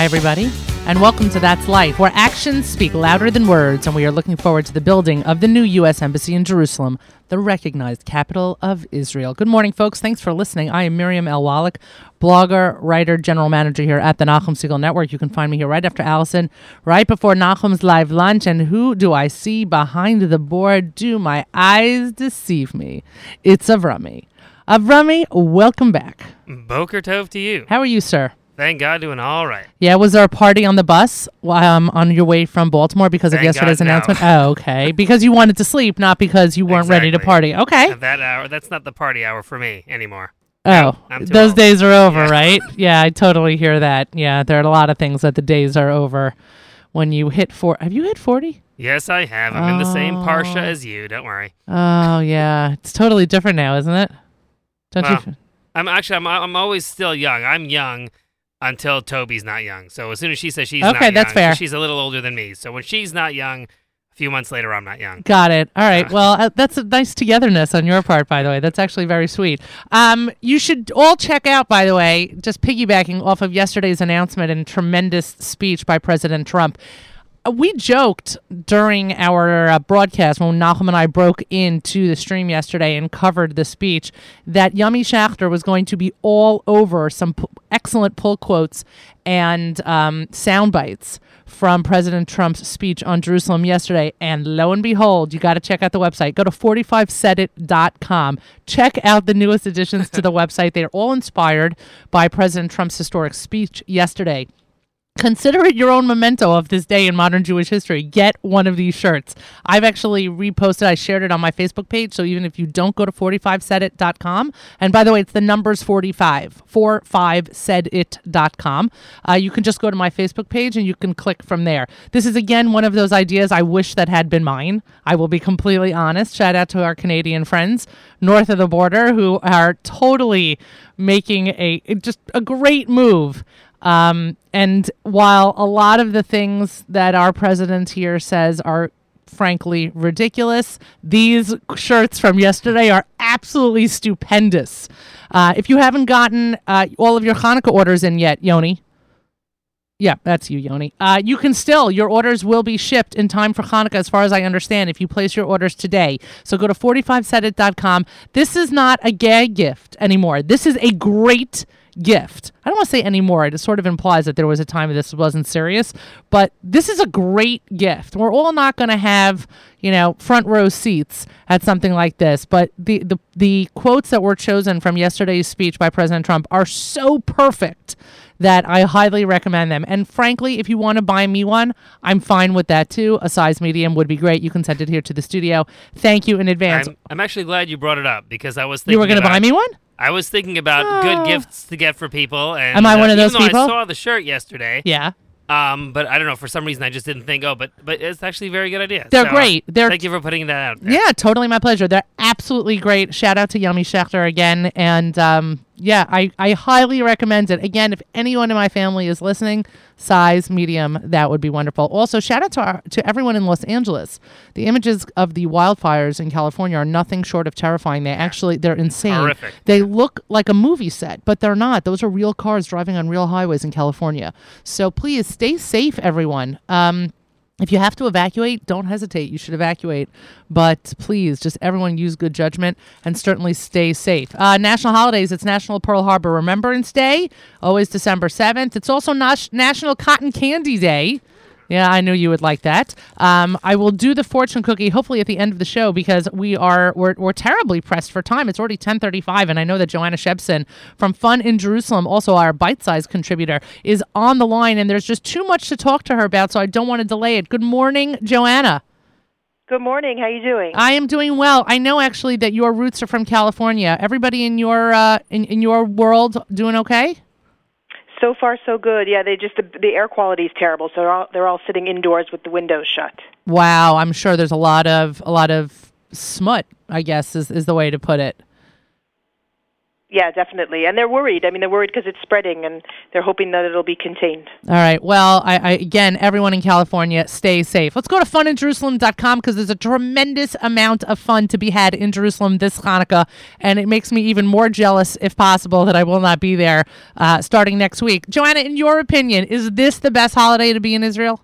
Hi, everybody, and welcome to That's Life, where actions speak louder than words, and we are looking forward to the building of the new U.S. Embassy in Jerusalem, the recognized capital of Israel. Good morning, folks. Thanks for listening. I am Miriam L. Wallach, blogger, writer, general manager here at the Nachum Segal Network. You can find me here right after Allison, right before Nachum's live lunch. And who do I see behind the board? Do my eyes deceive me? It's Avrami. Avrami, welcome back. Boker Tov to you. How are you, sir? Thank God, doing all right. Yeah, was there a party on the bus um, on your way from Baltimore because of yesterday's God, no. announcement? Oh, okay. because you wanted to sleep, not because you weren't ready to party. Okay. At that hour, that's not the party hour for me anymore. Oh, those old. days are over, Yeah. right? Yeah, I totally hear that. Yeah, there are a lot of things that the days are over when you hit four. Have you hit 40? Yes, I have. I'm in the same Oh. parsha as you. Don't worry. Oh, yeah. It's totally different now, isn't it? Don't Well, you? I'm actually, I'm, I'm always still young. I'm young until Toby's not young. So as soon as she says she's Okay, not that's young, fair. She's a little older than me. So when she's not young, a few months later, I'm not young. Got it. All right. Uh. Well, uh, that's a nice togetherness on your part, by the way. That's actually very sweet. Um, you should all check out, by the way, just piggybacking off of yesterday's announcement and tremendous speech by President Trump. Uh, We joked during our uh, broadcast when Nachum and I broke into the stream yesterday and covered the speech that Yummy Schachter was going to be all over some p- excellent pull quotes and um, sound bites from President Trump's speech on Jerusalem yesterday. And lo and behold, you got to check out the website. Go to 45saidit.com. Check out the newest additions to the website. They're all inspired by President Trump's historic speech yesterday. Consider it your own memento of this day in modern Jewish history. Get one of these shirts. I've actually reposted, I shared it on my Facebook page. So even if you don't go to 45saidit.com, and by the way, it's the numbers 45, 45saidit.com, uh, you can just go to my Facebook page and you can click from there. This is again one of those ideas I wish that had been mine. I will be completely honest. Shout out to our Canadian friends north of the border who are totally making a just a great move. Um, and while a lot of the things that our president here says are frankly ridiculous, these shirts from yesterday are absolutely stupendous. Uh, if you haven't gotten uh, all of your Hanukkah orders in yet, Yoni, yeah, that's you, Yoni. Uh, you can still, your orders will be shipped in time for Hanukkah, as far as I understand, if you place your orders today. So go to 45saidit.com. This is not a gag gift anymore. This is a great gift. I don't want to say anymore. It sort of implies that there was a time this wasn't serious, but this is a great gift. We're all not going to have, you know, front row seats at something like this, but the, the the quotes that were chosen from yesterday's speech by President Trump are so perfect that I highly recommend them. And frankly, if you want to buy me one, I'm fine with that too. A size medium would be great. You can send it here to the studio. Thank you in advance. I'm, I'm actually glad you brought it up because I was thinking you were going to buy me one? I was thinking about Oh. good gifts to get for people. And, Am I uh, one of those people? I saw the shirt yesterday. Yeah. Um, but I don't know. For some reason, I just didn't think. Oh, but but it's actually a very good idea. They're So, great. They're- thank you for putting that out. there. Yeah, totally my pleasure. They're absolutely great. Shout out to Yummy Schechter again. And um, yeah, I, I highly recommend it. Again, if anyone in my family is listening, size medium, that would be wonderful. Also, shout out to our, to everyone in Los Angeles. The images of the wildfires in California are nothing short of terrifying. They actually they're insane. Horrific. They look like a movie set, but they're not. Those are real cars driving on real highways in California. So please stay safe, everyone. Um, if you have to evacuate, don't hesitate. You should evacuate. But please, just everyone use good judgment and certainly stay safe. Uh, national holidays it's National Pearl Harbor Remembrance Day, always December 7th. It's also National Cotton Candy Day. Yeah, I knew you would like that. Um, I will do the fortune cookie hopefully at the end of the show because we are we're, we're terribly pressed for time. It's already ten thirty five, and I know that Joanna Shebson from Fun in Jerusalem, also our bite size contributor, is on the line, and there's just too much to talk to her about, so I don't want to delay it. Good morning, Joanna. Good morning. How you doing? I am doing well. I know actually that your roots are from California. Everybody in your uh, in, in your world doing okay? So far, so good. Yeah, they just the, the air quality is terrible, so they're all, they're all sitting indoors with the windows shut. Wow, I'm sure there's a lot of a lot of smut. I guess is is the way to put it. Yeah, definitely. And they're worried. I mean, they're worried because it's spreading, and they're hoping that it'll be contained. All right. Well, I, I again, everyone in California, stay safe. Let's go to funinjerusalem.com because there's a tremendous amount of fun to be had in Jerusalem this Hanukkah, and it makes me even more jealous, if possible, that I will not be there uh, starting next week. Joanna, in your opinion, is this the best holiday to be in Israel?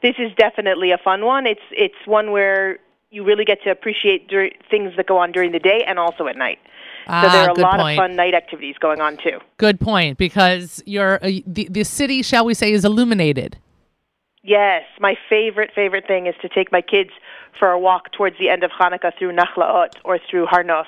This is definitely a fun one. It's it's one where you really get to appreciate dur- things that go on during the day and also at night. Ah, so there are a lot point. of fun night activities going on too. Good point, because your uh, the the city, shall we say, is illuminated. Yes, my favorite favorite thing is to take my kids for a walk towards the end of Hanukkah through Nachlaot or through Har Nof,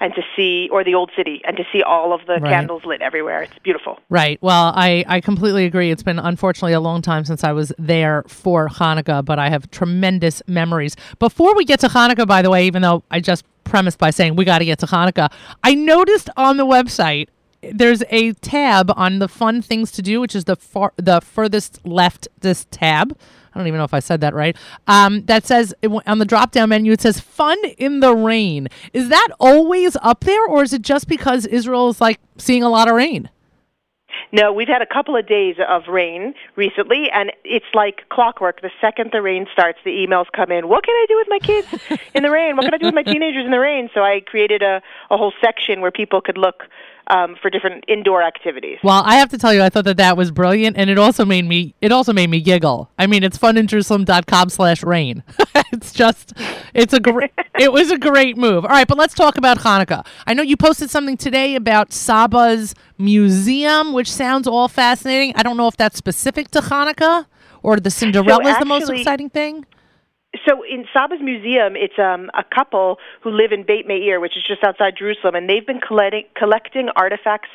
and to see or the old city and to see all of the Right. candles lit everywhere. It's beautiful. Right. Well, I, I completely agree. It's been unfortunately a long time since I was there for Hanukkah, but I have tremendous memories. Before we get to Hanukkah, by the way, even though I just premised by saying we got to get to Hanukkah, I noticed on the website there's a tab on the fun things to do, which is the far, the furthest left this tab. I don't even know if I said that right. Um, that says on the drop down menu, it says "fun in the rain." Is that always up there, or is it just because Israel is like seeing a lot of rain? No, we've had a couple of days of rain recently, and it's like clockwork. The second the rain starts, the emails come in. What can I do with my kids in the rain? What can I do with my teenagers in the rain? So I created a, a whole section where people could look um, for different indoor activities. Well, I have to tell you, I thought that that was brilliant, and it also made me it also made me giggle. I mean, it's funinjerusalem.com slash rain. it's just, it's a great, it was a great move. All right, but let's talk about Hanukkah. I know you posted something today about Saba's museum, which sounds all fascinating. I don't know if that's specific to Hanukkah or the Cinderella is the most exciting thing. So in Saba's museum, it's um, a couple who live in Beit Meir, which is just outside Jerusalem, and they've been collecting, collecting artifacts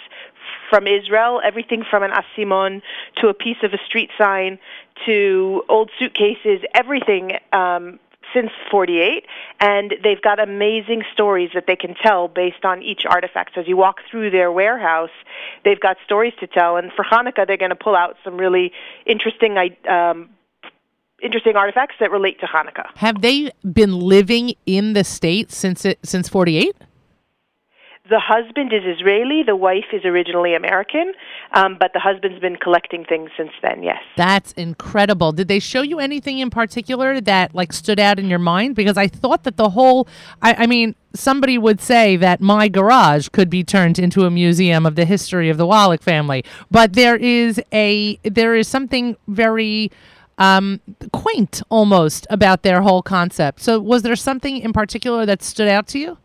from Israel, everything from an asimon to a piece of a street sign to old suitcases, everything um, since 48 and they've got amazing stories that they can tell based on each artifact. So as you walk through their warehouse they've got stories to tell and for hanukkah they're going to pull out some really interesting um, interesting artifacts that relate to hanukkah Have they been living in the state since it since forty eight? the husband is Israeli, the wife is originally American, um, but the husband's been collecting things since then. Yes. That's incredible. Did they show you anything in particular that like stood out in your mind? Because I thought that the whole, I, I mean, somebody would say that my garage could be turned into a museum of the history of the Wallach family, but there is a there is something very um, quaint almost about their whole concept. So, was there something in particular that stood out to you?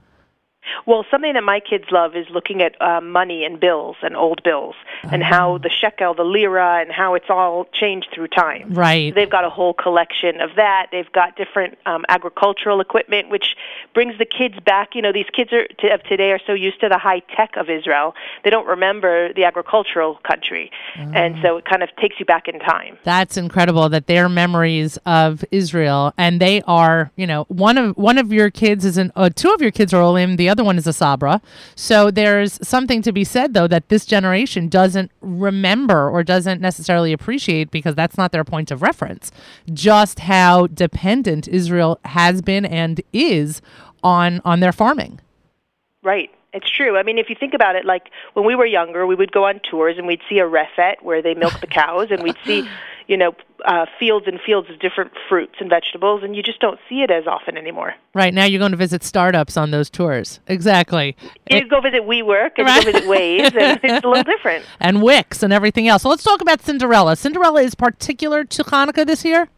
Well, something that my kids love is looking at uh, money and bills and old bills and how the shekel, the lira, and how it's all changed through time. Right. So they've got a whole collection of that. They've got different um, agricultural equipment, which brings the kids back. You know, these kids are, t- of today are so used to the high tech of Israel, they don't remember the agricultural country, and so it kind of takes you back in time. That's incredible that their memories of Israel and they are, you know, one of one of your kids is an uh, two of your kids are Olim, the other one is a Sabra. So there's something to be said though that this generation doesn't remember or doesn't necessarily appreciate because that's not their point of reference. Just how dependent Israel has been and is on on their farming. Right. It's true. I mean, if you think about it, like when we were younger, we would go on tours and we'd see a refet where they milk the cows, and we'd see, you know, uh, fields and fields of different fruits and vegetables, and you just don't see it as often anymore. Right now you're going to visit startups on those tours. Exactly. You go visit WeWork and Right. you go visit Waze, and it's a little different. and Wix and everything else. So let's talk about Cinderella. Cinderella is particular to Hanukkah this year.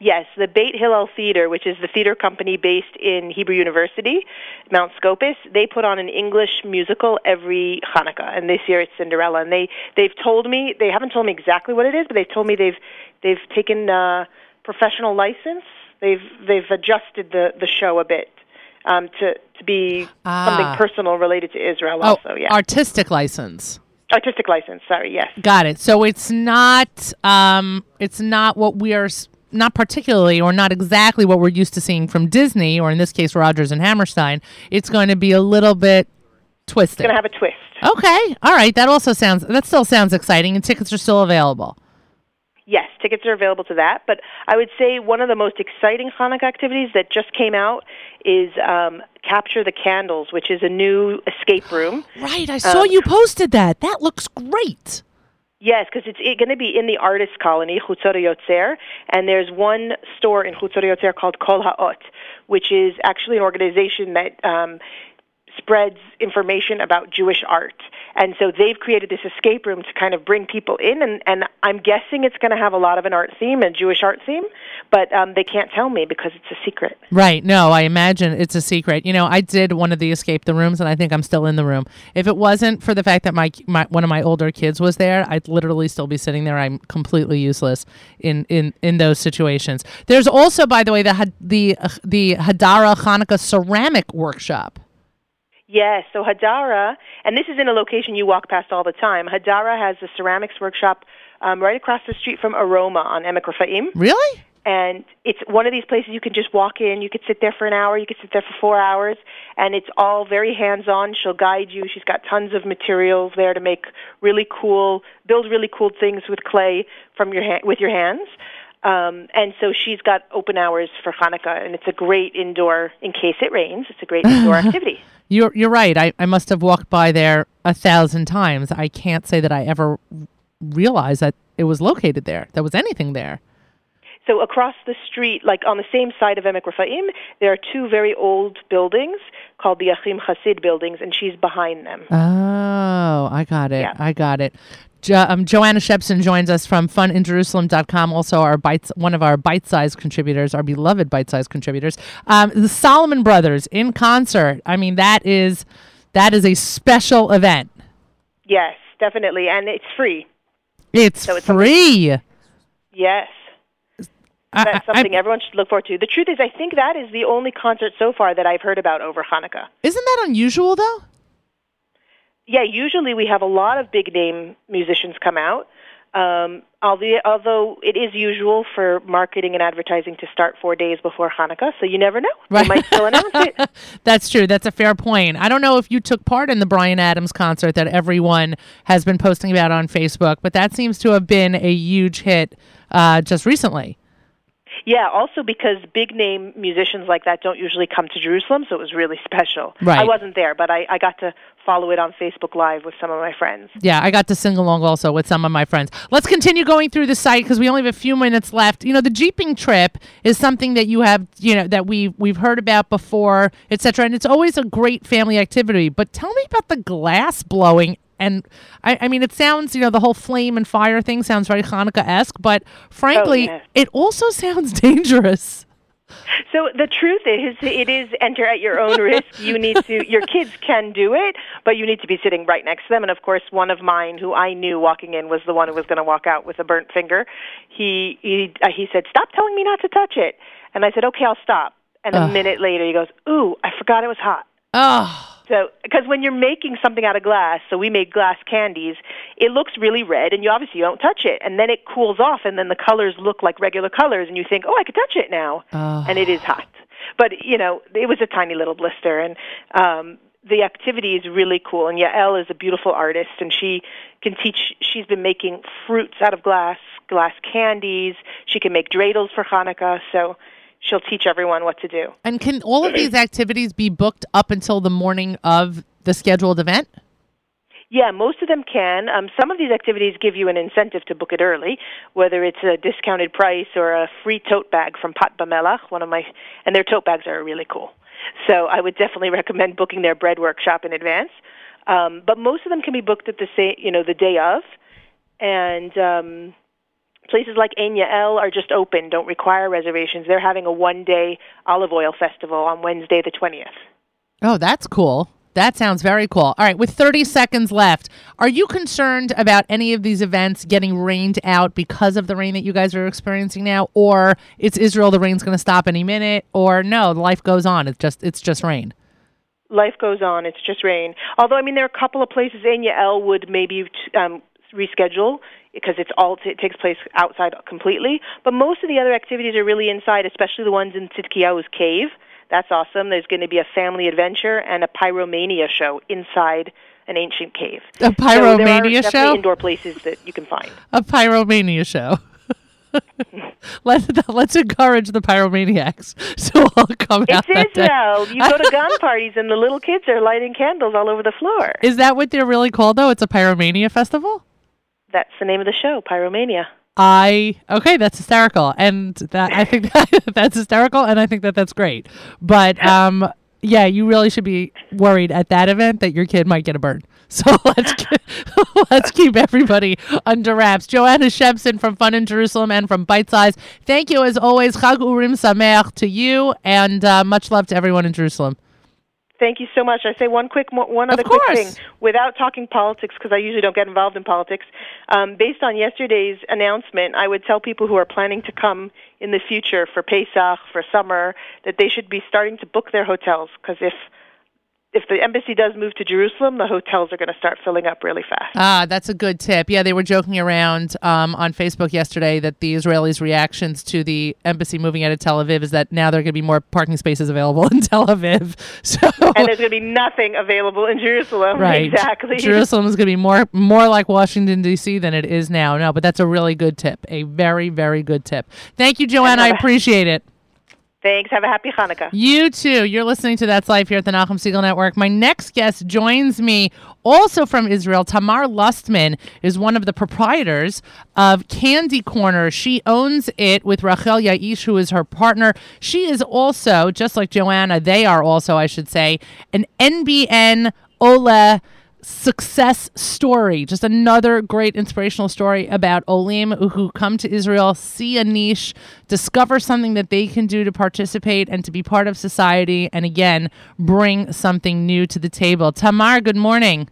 Yes, the Beit Hillel Theater, which is the theater company based in Hebrew University, Mount Scopus, they put on an English musical every Hanukkah, and this year it's Cinderella. And they they've told me they haven't told me exactly what it is, but they've told me they've they've taken uh, professional license. They've they've adjusted the the show a bit um, to to be Ah. something personal related to Israel. Oh, Also, yeah, artistic license. artistic license. Sorry, yes. Got it. So it's not um it's not what we are not particularly or not exactly what we're used to seeing from Disney or in this case Rodgers and Hammerstein. It's going to be a little bit twisted. It's going to have a twist. okay. All right. That also sounds that still sounds exciting and tickets are still available. Yes, tickets are available to that. But I would say one of the most exciting Hanukkah activities that just came out is um, Capture the Candles, which is a new escape room. Right, I saw you posted that. That looks great. Yes, because it's going to be in the artist colony, Chutzot Yotzer, and there's one store in Chutzot Yotzer called Kol Ha'ot, which is actually an organization that um, spreads information about Jewish art. And so they've created this escape room to kind of bring people in, and, and I'm guessing it's going to have a lot of an art theme, a Jewish art theme, but um, they can't tell me because it's a secret. Right. No, I imagine it's a secret. You know, I did one of the escape the rooms, and I think I'm still in the room. If it wasn't for the fact that my, my one of my older kids was there, I'd literally still be sitting there. I'm completely useless in in, in those situations. There's also, by the way, the the uh, the Hadara Hanukkah ceramic workshop. Yes, so Hadara, and this is in a location you walk past all the time. Hadara has a ceramics workshop um, right across the street from Aroma on Emek Rafaim. Really? And it's one of these places you can just walk in. You could sit there for an hour. You could sit there for four hours, and it's all very hands-on. She'll guide you. She's got tons of materials there to make really cool, build really cool things with clay from your ha- with your hands. Um, and so she's got open hours for Hanukkah, and it's a great indoor. In case it rains, it's a great indoor activity. You're you're right. I, I must have walked by there a thousand times. I can't say that I ever realized that it was located there. There was anything there. So across the street, like on the same side of Emek Rafaim, there are two very old buildings called the Achim Hasid buildings, and she's behind them. Oh, I got it. Yeah. I got it. Jo- um, Joanna Shebson joins us from funinjerusalem.com, also our bites, one of our bite-sized contributors, our beloved bite-sized contributors. Um, the Solomon Brothers in concert. I mean, that is that is a special event. Yes, definitely, and it's free. It's, So it's free. Yes. I- That's I- I- something everyone should look forward to. The truth is, I think that is the only concert so far that I've heard about over Hanukkah. isn't that unusual, though? Yeah, usually we have a lot of big name musicians come out. Um, although, although it is usual for marketing and advertising to start four days before Hanukkah, so you never know. Right. They might still announce it. That's true. That's a fair point. I don't know if you took part in the Bryan Adams concert that everyone has been posting about on Facebook, but that seems to have been a huge hit uh, just recently. Yeah, also because big name musicians like that don't usually come to Jerusalem, so it was really special. Right. I wasn't there, but I, I got to follow it on Facebook Live with some of my friends. Yeah, I got to sing along also with some of my friends. Let's continue going through the site because we only have a few minutes left. You know, the jeeping trip is something that you have, you know, that we we've heard about before, etc. And it's always a great family activity. But tell me about the glass blowing. And I, I mean, it sounds, you know, the whole flame and fire thing sounds very Hanukkah esque, but frankly, yes. it also sounds dangerous. So the truth is, it is enter at your own risk. You need to. Your kids can do it, but you need to be sitting right next to them. And of course, one of mine, who I knew walking in, was the one who was going to walk out with a burnt finger. He he uh, he said, "Stop telling me not to touch it." And I said, "Okay, I'll stop." And a Ugh. minute later, he goes, "Ooh, I forgot it was hot." Oh, So, because when you're making something out of glass, so we made glass candies, it looks really red, and you obviously don't touch it, and then it cools off, and then the colors look like regular colors, and you think, oh, I could touch it now, Oh. and it is hot. But you know, it was a tiny little blister, and um, the activity is really cool. And Yael is a beautiful artist, and she can teach. She's been making fruits out of glass, glass candies. She can make dreidels for Hanukkah, so she'll teach everyone what to do. and can all of these activities be booked up until the morning of the scheduled event? Yeah, most of them can. Um, some of these activities give you an incentive to book it early, whether it's a discounted price or a free tote bag from Pat Bamelach, one of my, and their tote bags are really cool. So I would definitely recommend booking their bread workshop in advance. Um, but most of them can be booked at the same, you know, the day of, and um, places like Ein Yael are just open, don't require reservations. They're having a one-day olive oil festival on Wednesday the twentieth. Oh, that's cool. That sounds very cool. All right, with 30 seconds left, are you concerned about any of these events getting rained out because of the rain that you guys are experiencing now or it's Israel the rain's going to stop any minute or no, life goes on. It's just it's just rain. life goes on. It's just rain. Although I mean, there are a couple of places in Yael would maybe um, reschedule because it's all it takes place outside completely. But most of the other activities are really inside, especially the ones in Tzidkiyahu's cave. That's awesome. There's going to be a family adventure and a pyromania show inside an ancient cave. A so there are pyromania definitely show? indoor places that you can find. A pyromania show. Let, let's encourage the pyromaniacs so I'll come out It's that. Israel. You go to gun parties and the little kids are lighting candles all over the floor. Is that what they're really called though? It's a pyromania festival? That's the name of the show, Pyromania. I okay, that's hysterical, and that I think that, that's hysterical, and I think that that's great. But um, yeah, you really should be worried at that event that your kid might get a burn. So let's ke- let's keep everybody under wraps. Joanna Shebson from Fun in Jerusalem and from Bite Size. Thank you as always. Chag Urim Sameach to you, and uh, much love to everyone in Jerusalem. Thank you so much. I say one quick, mo- one other quick thing, without talking politics, because I usually don't get involved in politics. Um, based on yesterday's announcement, I would tell people who are planning to come in the future for Pesach, for summer, that they should be starting to book their hotels, because if if the embassy does move to Jerusalem, the hotels are going to start filling up really fast. Ah, that's a good tip. Yeah, they were joking around um, on Facebook yesterday that the Israelis' reactions to the embassy moving out of Tel Aviv is that now there are going to be more parking spaces available in Tel Aviv. So and there's going to be nothing available in Jerusalem. right, Exactly. Jerusalem is going to be more more like Washington D.C. than it is now. No, but that's a really good tip. A very very good tip. Thank you, Joanne. I appreciate it. Thanks. Have a happy Hanukkah. You too. You're listening to That's Life here at the Nachum Segal Network. My next guest joins me also from Israel. Tamar Lustman is one of the proprietors of Candy Corner. She owns it with Rachel Yaish, who is her partner. She is also, just like Joanna, they are also, I should say, an NBN Ola success story. Just another great inspirational story about Olim who come to Israel, see a niche, discover something that they can do to participate and to be part of society, and again, bring something new to the table. Tamar, good morning.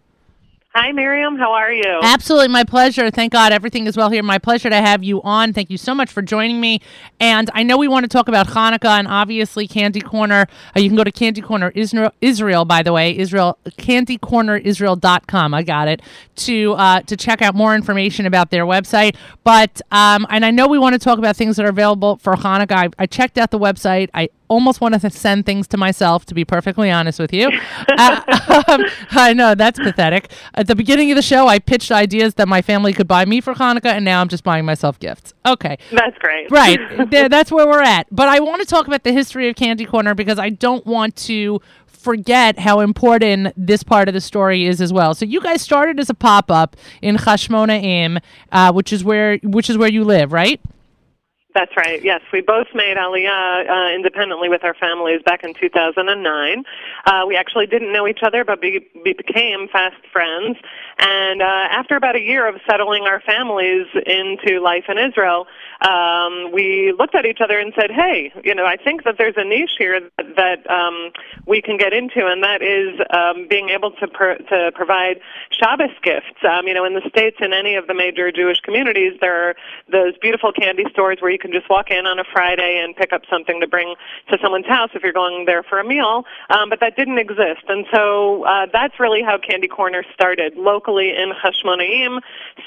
Hi, Miriam. How are you? Absolutely, my pleasure. Thank God everything is well here. My pleasure to have you on. Thank you so much for joining me. And I know we want to talk about Hanukkah and obviously Candy Corner. Uh, you can go to Candy Corner Israel, Israel by the way, Israel candycornerisrael.com. I got it to uh, to check out more information about their website. But um, and I know we want to talk about things that are available for Hanukkah. I, I checked out the website. I almost want to send things to myself, to be perfectly honest with you. uh, um, I know that's pathetic. At the beginning of the show, I pitched ideas that my family could buy me for Hanukkah, and now I'm just buying myself gifts. Okay. That's great. Right. There- that's where we're at. But I want to talk about the history of Candy Corner because I don't want to forget how important this part of the story is as well. So you guys started as a pop-up in Chashmonaim, uh, which is where which is where you live, right? That's right. Yes, we both made Aliyah uh, independently with our families back in 2009. Uh, we actually didn't know each other, but we, we became fast friends. And uh, after about a year of settling our families into life in Israel, um, we looked at each other and said, "Hey, you know, I think that there's a niche here that, that um, we can get into, and that is um, being able to to provide Shabbos gifts. Um, you know, in the states, in any of the major Jewish communities, there are those beautiful candy stores where you can just walk in on a Friday and pick up something to bring to someone's house if you're going there for a meal. Um, but that didn't exist, and so uh, that's really how Candy Corner started locally in Hashmonaim,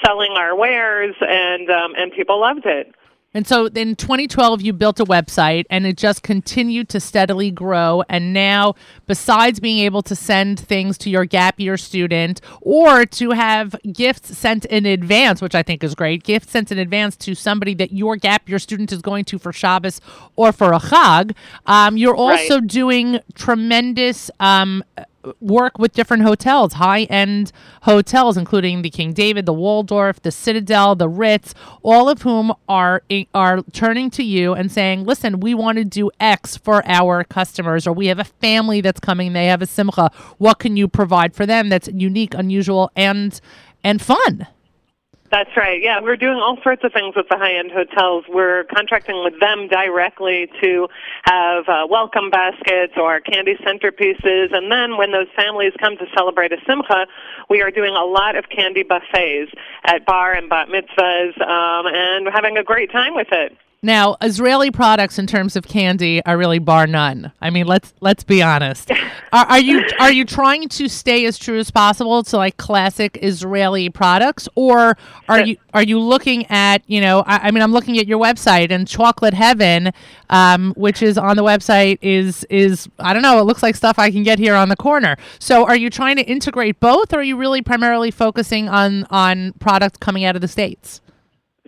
selling our wares, and um, and people loved it. And so in 2012, you built a website and it just continued to steadily grow. And now, besides being able to send things to your gap year student or to have gifts sent in advance, which I think is great, gifts sent in advance to somebody that your gap year student is going to for Shabbos or for a Chag, um, you're also doing tremendous. Um, work with different hotels, high end hotels, including the King David, the Waldorf, the Citadel, the Ritz, all of whom are are turning to you and saying, "Listen, we want to do X for our customers, or we have a family that's coming, they have a simcha. What can you provide for them that's unique, unusual, and and fun?" That's right. Yeah, we're doing all sorts of things with the high-end hotels. We're contracting with them directly to have uh, welcome baskets or candy centerpieces, and then when those families come to celebrate a simcha, we are doing a lot of candy buffets at bar and bat mitzvahs, um, and having a great time with it. Now, Israeli products in terms of candy are really bar none. I mean, let's let's be honest. Are, are you are you trying to stay as true as possible to like classic Israeli products, or are you are you looking at you know? I, I mean, I'm looking at your website and Chocolate Heaven, um, which is on the website, is is I don't know. It looks like stuff I can get here on the corner. So, are you trying to integrate both, or are you really primarily focusing on on products coming out of the states?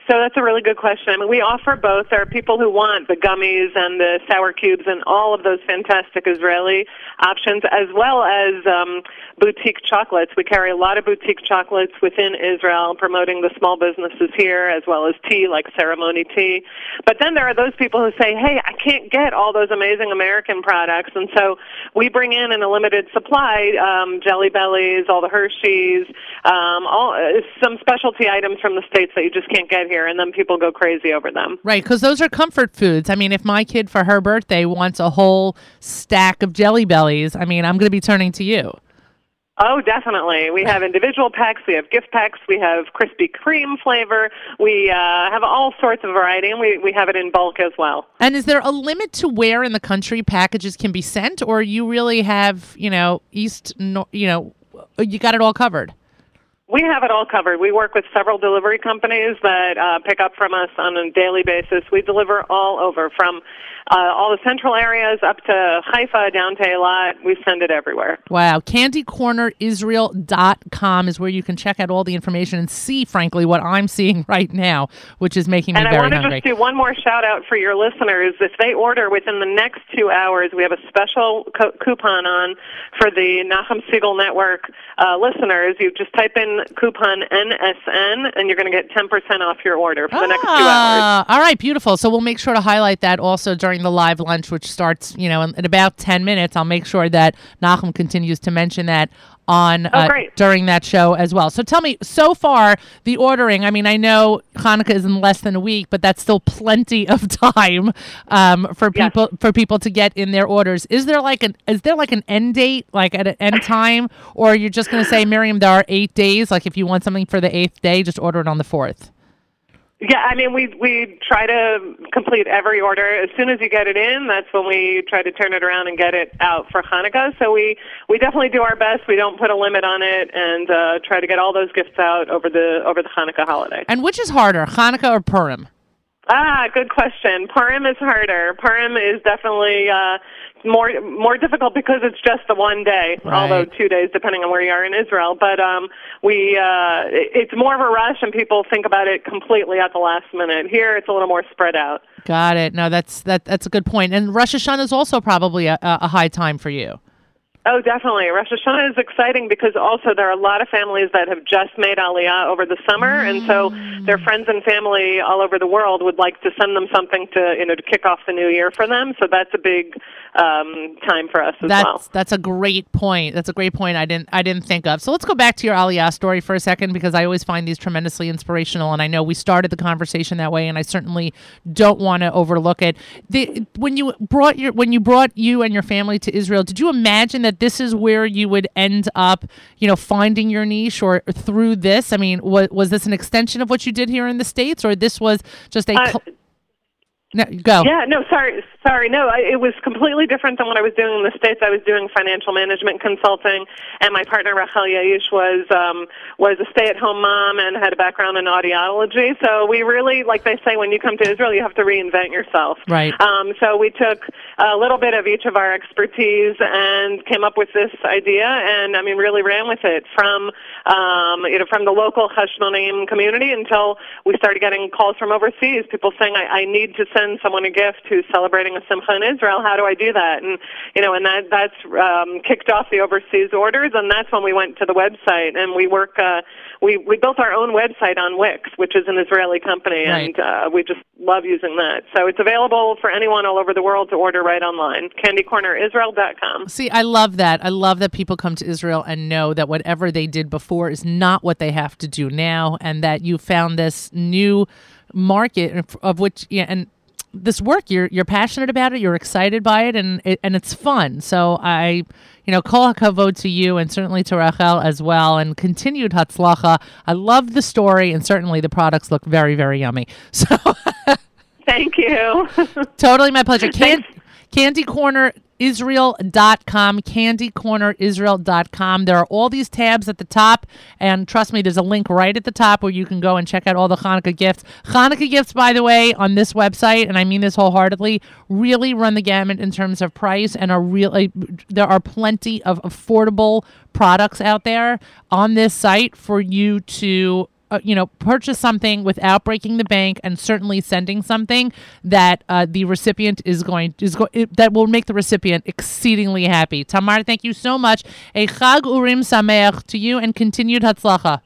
So that's a really good question. I mean, we offer both. There are people who want the gummies and the sour cubes and all of those fantastic Israeli options, as well as um, boutique chocolates. We carry a lot of boutique chocolates within Israel, promoting the small businesses here, as well as tea, like ceremony tea. But then there are those people who say, "Hey, I can't get all those amazing American products," and so we bring in in a limited supply um, Jelly Bellies, all the Hershey's, um, all uh, some specialty items from the states that you just can't get here, and then people go crazy over them. Right, because those are comfort foods. I mean, if my kid for her birthday wants a whole stack of Jelly Bellies, I mean, I'm going to be turning to you. Oh, definitely. We have individual packs. We have gift packs. We have Krispy Kreme flavor. We uh, have all sorts of variety, and we, we have it in bulk as well. And is there a limit to where in the country packages can be sent, or you really have, you know, east, you know, you got it all covered? We have it all covered. We work with several delivery companies that uh, pick up from us on a daily basis. We deliver all over, from uh, all the central areas up to Haifa, down to Eilat. We send it everywhere. Wow. CandyCornerIsrael.com is where you can check out all the information and see, frankly, what I'm seeing right now, which is making me and very I want to hungry. just do one more shout out for your listeners. If they order within the next two hours, we have a special co- coupon on for the Nachum Segal Network uh, listeners. You just type in coupon NSN, and you're going to get 10% off your order for the next two hours. Ah, all right, beautiful. So we'll make sure to highlight that also during the live lunch, which starts, you know, in, in about 10 minutes. I'll make sure that Nachum continues to mention that on Oh, uh, during that show as well. So tell me, so far the ordering. I mean, I know Hanukkah is in less than a week, but that's still plenty of time um, for Yes. people for people to get in their orders. Is there like an is there like an end date, like at an end time, or you're just going to say, Miriam, there are eight days. Like if you want something for the eighth day, just order it on the fourth. Yeah, I mean, we we try to complete every order as soon as you get it in. That's when we try to turn it around and get it out for Hanukkah. So we we definitely do our best. We don't put a limit on it, and uh, try to get all those gifts out over the over the Hanukkah holiday. And which is harder, Hanukkah or Purim? Ah, good question. Purim is harder. Purim is definitely uh, more more difficult because it's just the one day, Right. although two days depending on where you are in Israel. But um, we uh, it's more of a rush, and people think about it completely at the last minute. Here, it's a little more spread out. Got it. No, that's that. That's a good point. And Rosh Hashanah is also probably a, a a high time for you. Oh, definitely. Rosh Hashanah is exciting because also there are a lot of families that have just made Aliyah over the summer, and so their friends and family all over the world would like to send them something to you know to kick off the new year for them. So that's a big um, time for us as That's well. that's a great point. That's a great point. I didn't I didn't think of. So let's go back to your Aliyah story for a second because I always find these tremendously inspirational, and I know we started the conversation that way, and I certainly don't want to overlook it. The, when you brought your when you brought you and your family to Israel, did you imagine that this is where you would end up? You know, finding your niche or through this. I mean, was was this an extension of what you did here in the states, or this was just a Uh, cl- no, go. Yeah, no, sorry, sorry, no. I, it was completely different than what I was doing in the states. I was doing financial management consulting, and my partner Rachel Yaish was um, was a stay-at-home mom and had a background in audiology. So we really, like they say, when you come to Israel, you have to reinvent yourself. Right. Um, so we took a little bit of each of our expertise and came up with this idea, and I mean, really ran with it from um, you know from the local Hashmonaim community until we started getting calls from overseas. People saying, I, "I need to send someone a gift who's celebrating a simcha in Israel. How do I do that?" And you know, and that that's um, kicked off the overseas orders, and that's when we went to the website and we work. Uh, we we built our own website on Wix, which is an Israeli company, Right. and uh, we just love using that. So it's available for anyone all over the world to order right online. CandyCornerIsrael.com. See, I love that. I love that people come to Israel and know that whatever they did before is not what they have to do now, and that you found this new market of- which, yeah, and this work you're you're passionate about it, you're excited by it, and it, and it's fun. So I, you know, kol hakavod to you, and certainly to Rachel as well, and continued hatzlacha. I love the story, and certainly the products look very very yummy. So. Thank you. Totally my pleasure. Can- CandyCornerIsrael.com, CandyCornerIsrael.com. There are all these tabs at the top, and trust me, there's a link right at the top where you can go and check out all the Hanukkah gifts. Hanukkah gifts, by the way, on this website, and I mean this wholeheartedly, really run the gamut in terms of price, and are really uh, there are plenty of affordable products out there on this site for you to uh, you know, purchase something without breaking the bank, and certainly sending something that uh, the recipient is going is go- it, that will make the recipient exceedingly happy. Tamar, thank you so much. A Chag Urim Sameach to you, and continued Hatzlacha.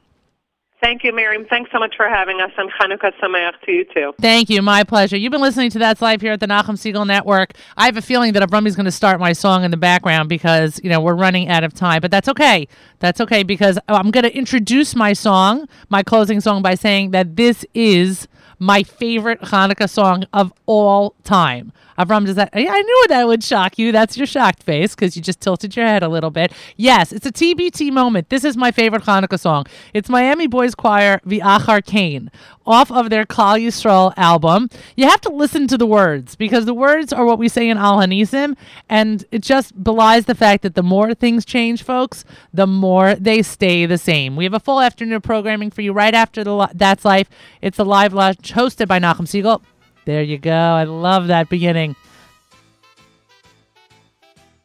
Thank you, Miriam. Thanks so much for having us, and Chanukah Sameach to you too. Thank you. My pleasure. You've been listening to That's Life here at the Nachum Segal Network. I have a feeling that Avrami's going to start my song in the background because, you know, we're running out of time. But that's okay. That's okay because I'm going to introduce my song, my closing song, by saying that this is my favorite Hanukkah song of all time. Avram, does that? I knew that would shock you. That's your shocked face because you just tilted your head a little bit. Yes, it's a TBT moment. This is my favorite Hanukkah song. It's Miami Boys Choir, V'achar Kane, off of their Klal Yisrael album. You have to listen to the words because the words are what we say in Al Hanisim, and it just belies the fact that the more things change, folks, the more they stay the same. We have a full afternoon programming for you right after the That's Life. It's a live lunch hosted by Nachum Segal. There you go. I love that beginning.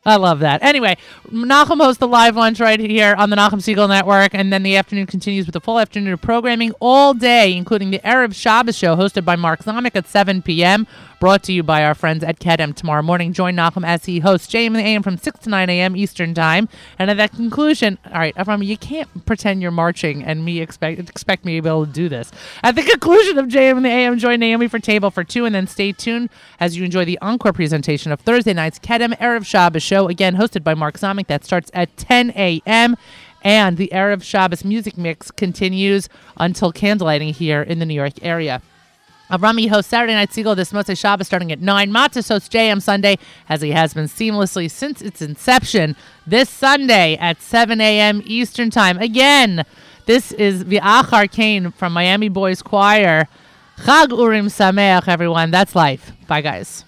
I love that. Anyway, Nachum hosts the live lunch right here on the Nachum Segal Network, and then the afternoon continues with a full afternoon of programming all day, including the Erev Shabbos show hosted by Mark Zamek at 7 p.m brought to you by our friends at Kedem. Tomorrow morning, join Nachum as he hosts JM and the AM from 6 to 9 a.m. Eastern Time. And at that conclusion, all right, Avram, you can't pretend you're marching and me expect expect me to be able to do this. At the conclusion of JM and the AM, join Naomi for Table for Two, and then stay tuned as you enjoy the encore presentation of Thursday night's Kedem Erev Shabbos show, again hosted by Mark Zamek. That starts at 10 a.m. And the Erev Shabbos music mix continues until candlelighting here in the New York area. Uh, Avrami hosts Saturday Night Segal this Motzei Shabbos starting at 9. Matzah hosts JM Sunday, as he has been seamlessly since its inception, this Sunday at 7 a.m. Eastern Time. Again, this is V'achar Kane from Miami Boys Choir. Chag Urim Sameach, everyone. That's life. Bye, guys.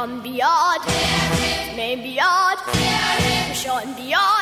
Run beyond, name beyond, we're showing beyond.